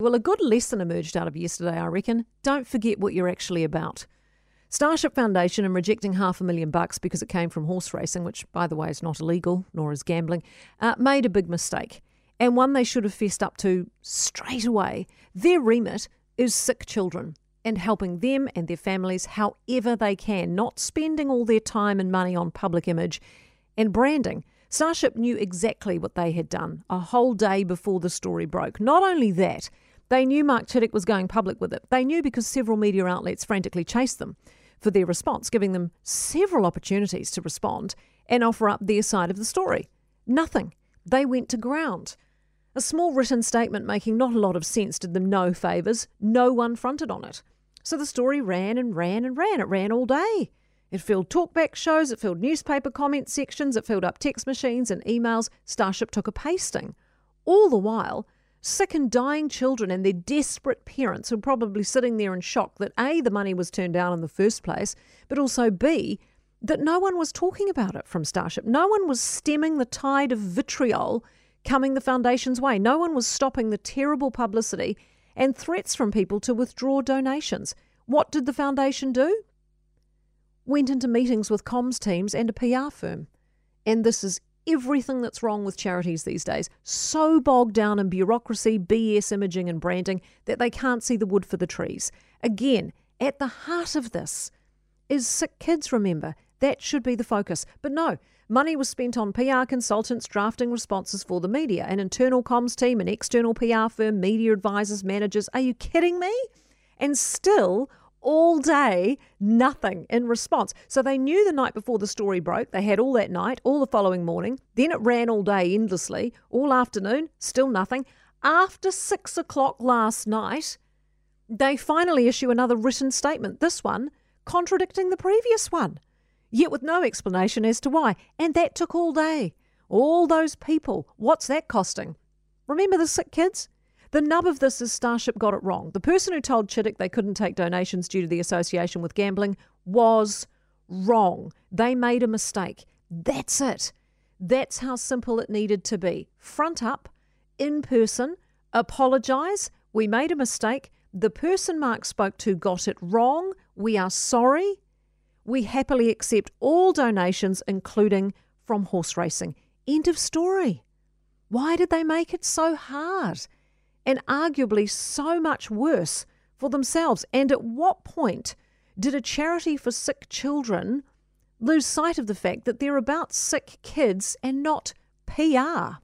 Well, a good lesson emerged out of yesterday, I reckon. Don't forget what you're actually about. Starship Foundation, in rejecting half a million bucks because it came from horse racing, which, by the way, is not illegal, nor is gambling, uh, made a big mistake, and one they should have fessed up to straight away. Their remit is sick children and helping them and their families however they can, not spending all their time and money on public image and branding. Starship knew exactly what they had done a whole day before the story broke. Not only that, they knew Mark Chittick was going public with it. They knew because several media outlets frantically chased them for their response, giving them several opportunities to respond and offer up their side of the story. Nothing. They went to ground. A small written statement making not a lot of sense did them no favours. No one fronted on it. So the story ran and ran and ran. It ran all day. It filled talkback shows, it filled newspaper comment sections, it filled up text machines and emails. Starship took a pasting. All the while, sick and dying children and their desperate parents who were probably sitting there in shock that A, the money was turned down in the first place, but also B, that no one was talking about it from Starship. No one was stemming the tide of vitriol coming the Foundation's way. No one was stopping the terrible publicity and threats from people to withdraw donations. What did the Foundation do? Went into meetings with comms teams and a PR firm. And this is everything that's wrong with charities these days. So bogged down in bureaucracy, BS imaging, and branding that they can't see the wood for the trees. Again, at the heart of this is sick kids, remember. That should be the focus. But no, money was spent on PR consultants drafting responses for the media, an internal comms team, an external PR firm, media advisors, managers. Are you kidding me? And still, all day, nothing in response. So they knew the night before the story broke, they had all that night, all the following morning. Then it ran all day endlessly, all afternoon, still nothing. After six o'clock last night, they finally issue another written statement, this one contradicting the previous one, yet with no explanation as to why. And that took all day. All those people, what's that costing? Remember the sick kids? The nub of this is Starship got it wrong. The person who told Chittick they couldn't take donations due to the association with gambling was wrong. They made a mistake. That's it. That's how simple it needed to be. Front up, in person, apologise. We made a mistake. The person Mark spoke to got it wrong. We are sorry. We happily accept all donations, including from horse racing. End of story. Why did they make it so hard? And arguably so much worse for themselves. And at what point did a charity for sick children lose sight of the fact that they're about sick kids and not PR?